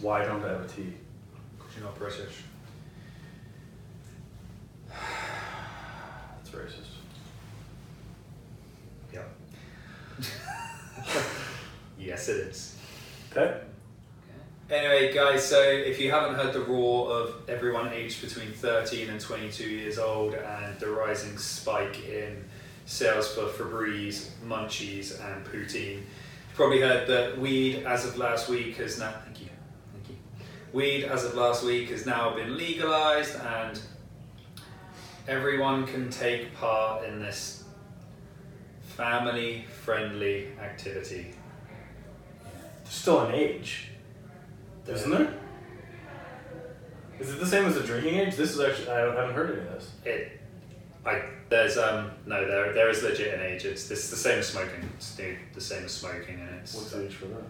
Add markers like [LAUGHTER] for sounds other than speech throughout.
Why don't I have a T? Because you're not [SIGHS] British. That's racist. Yep. [LAUGHS] yes, it is. Okay. Anyway, guys, so if you haven't heard the roar of everyone aged between 13 and 22 years old and the rising spike in sales for Febreze, Munchies, and Poutine, you've probably heard that weed, as of last week, has now. Thank you. Weed, as of last week, has now been legalized, and everyone can take part in this family friendly activity. There's still an age, isn't there? Is it the same as the drinking age? This is actually I haven't heard any of this. It, I there's um no there there is legit an age. It's this the same as smoking. It's the, the same as smoking, and it's What's the age for that?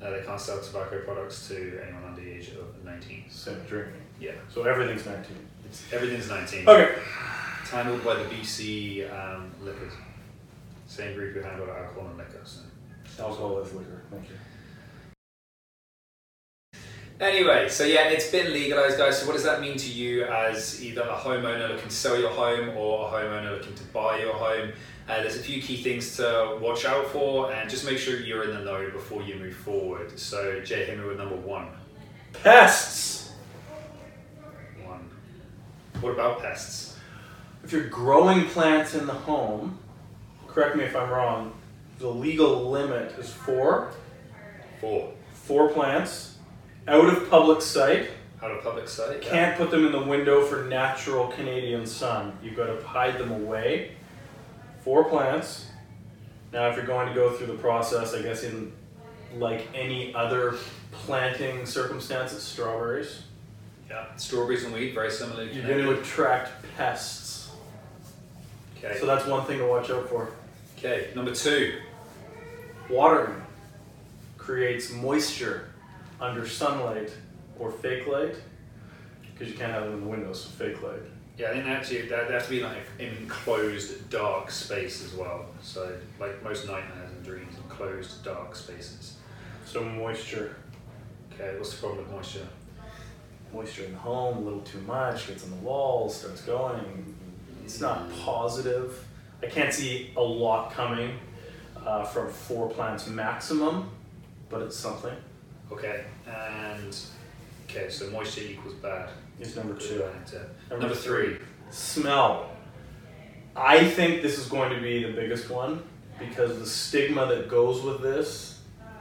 Uh, they can't sell tobacco products to anyone under the age of nineteen. Same as drinking. Yeah, So everything's 19. it's, everything's nineteen. Okay. It's handled by the BC um, liquors, same group who handle alcohol and liquor. So. Alcohol is liquor. Thank you. Anyway, so yeah, it's been legalized, guys. So what does that mean to you as either a homeowner looking to sell your home or a homeowner looking to buy your home? Uh, there's a few key things to watch out for, and just make sure you're in the know before you move forward. So Jay, hit me with number one. Pests. One. What about pests? If you're growing plants in the home, correct me if I'm wrong, the legal limit is four. Four. Four plants out of public sight. Out of public sight. yeah. Can't put them in the window for natural Canadian sun. You've got to hide them away. Four plants. Now, if you're going to go through the process, I guess in like any other planting circumstance, it's strawberries. Yeah. Strawberries and wheat, very similar. You're going to attract pests. Okay. So that's one thing to watch out for. okay. Number two. Watering creates moisture under sunlight or fake light because you can't have them in the windows, so fake light. Yeah, I think actually that has to be like an enclosed dark space as well. So like most nightmares and dreams, enclosed dark spaces. So moisture, Okay, what's the problem with moisture? moisture in the home, a little too much, gets on the walls, starts going. It's not positive. I can't see a lot coming uh, from four plants maximum, but it's something. Okay, and okay, so moisture equals bad. Is number two. to- Number three. Smell. I think this is going to be the biggest one because the stigma that goes with this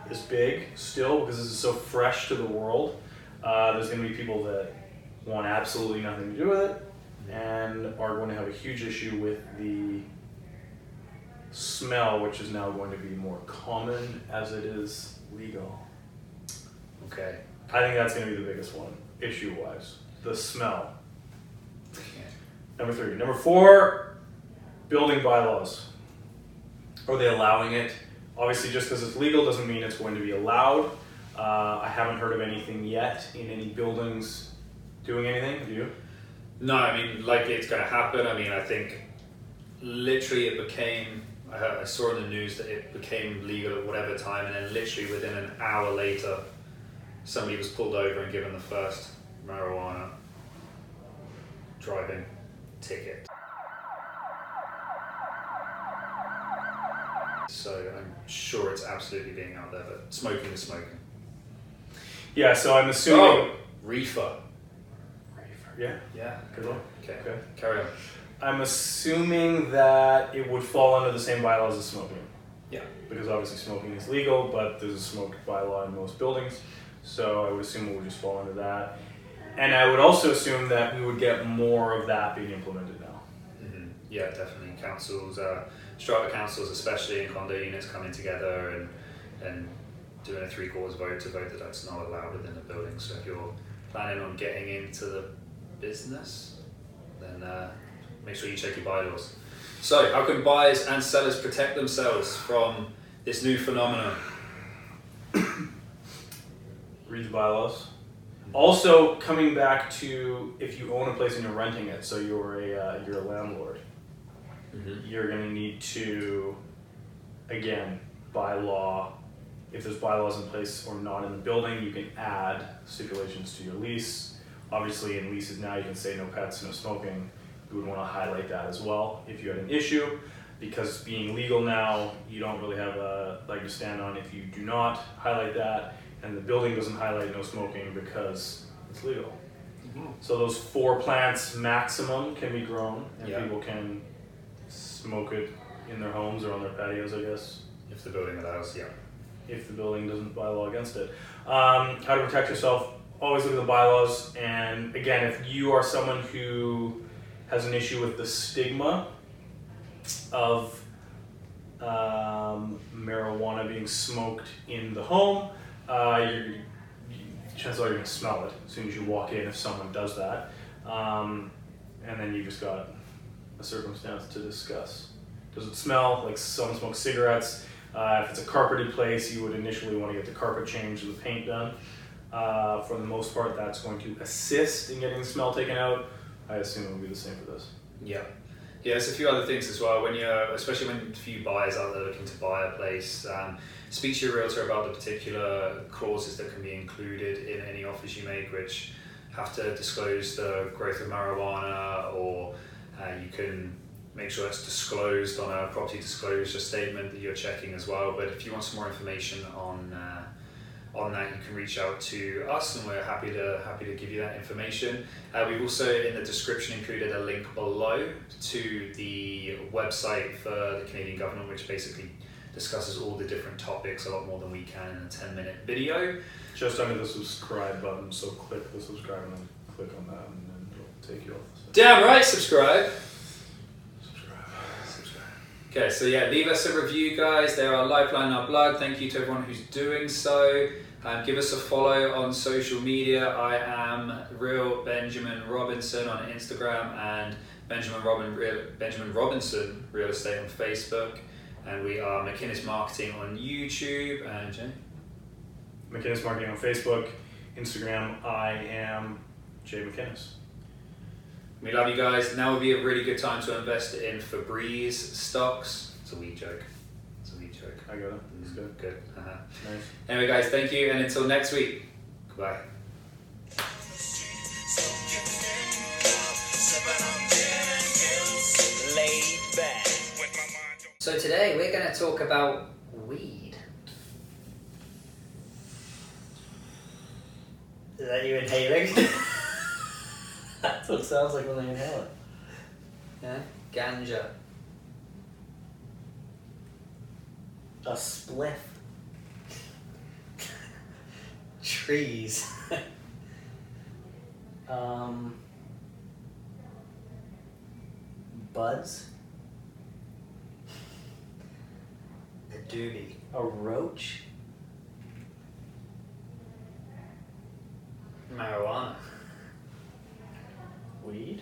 is big still because this is so fresh to the world. Uh, there's going to be people that want absolutely nothing to do with it and are going to have a huge issue with the smell, which is now going to be more common as it is legal. Okay. I think that's going to be the biggest one, issue wise. The smell. Number three. Number four, building bylaws. Are they allowing it? Obviously, just because it's legal doesn't mean it's going to be allowed. Uh, I haven't heard of anything yet in any buildings doing anything. Have you? No, I mean like it's going to happen. I mean I think literally it became. I, heard, I saw in the news that it became legal at whatever time, and then literally within an hour later, somebody was pulled over and given the first marijuana driving ticket. So I'm sure it's absolutely being out there, but smoking is smoking. Yeah. So I'm assuming. Oh, reefer. Yeah. Yeah. Good one. Okay. Okay. Carry on. I'm assuming that it would fall under the same bylaws as smoking. Yeah. Because obviously smoking is legal, but there's a smoke bylaw in most buildings. So I would assume it would just fall under that. And I would also assume that we would get more of that being implemented now. hmm Yeah, definitely. Councils, uh, strata councils, especially in condo units, coming together and and doing a three quarters vote to vote that that's not allowed within the building. So if you're planning on getting into the business, then uh, make sure you check your bylaws. So, how can buyers and sellers protect themselves from this new phenomenon? Read the bylaws. Also, coming back to if you own a place and you're renting it, so you're a uh, you're a landlord, Mm-hmm. you're going to need to, again, by law, if there's bylaws in place or not in the building, you can add stipulations to your lease. Obviously, in leases now, you can say no pets, no smoking. You would wanna highlight that as well if you had an issue. Because being legal now, you don't really have a leg to stand on if you do not highlight that. And the building doesn't highlight no smoking because it's legal. So those four plants maximum can be grown and Yeah. people can smoke it in their homes or on their patios, I guess, If the building allows, yeah. if the building doesn't bylaw against it. Um, how to protect yourself, always look at the bylaws. And again, if you are someone who has an issue with the stigma of um, marijuana being smoked in the home, uh, you, chances are you're gonna smell it as soon as you walk in if someone does that. Um, and then you just got a circumstance to discuss. Does it smell like someone smokes cigarettes? Uh, if it's a carpeted place, you would initially want to get the carpet changed and the paint done. Uh, for the most part, that's going to assist in getting the smell taken out. I assume it would be the same for this. Yeah. Yeah, there's a few other things as well. When you're, especially when a few buyers out there looking to buy a place, um, speak to your realtor about the particular clauses that can be included in any offers you make, which have to disclose the growth of marijuana, or uh, you can make sure it's disclosed on a property disclosure statement that you're checking as well. But if you want some more information on uh, on that, you can reach out to us, and we're happy to happy to give you that information. Uh, we've also in the description included a link below to the website for the Canadian government, which basically discusses all the different topics a lot more than we can in a 10 minute video. Just under the subscribe button, so click the subscribe and then click on that, and then it'll take you off. Damn right. Subscribe. Okay, so yeah, leave us a review, guys. They are lifeline, our blood. Thank you to everyone who's doing so. Um, give us a follow on social media. I am Real Benjamin Robinson on Instagram and Benjamin Robin Real, Benjamin Robinson Real Estate on Facebook, and we are McInnes Marketing on YouTube. And Jay, McInnes Marketing on Facebook, Instagram. I am Jay McInnes. We love you guys. Now would be a really good time to invest in Febreze stocks. It's a weed joke. It's a weed joke. I got it. It's good. Good. Uh-huh. Nice. Anyway, guys, thank you, and until next week, goodbye. laid. So today we're going to talk about weed. Is that you inhaling? [LAUGHS] What it sounds like when they inhale it. Yeah, ganja. A spliff. [LAUGHS] Trees. [LAUGHS] um. Buds. A doobie. A roach. Marijuana. Weed.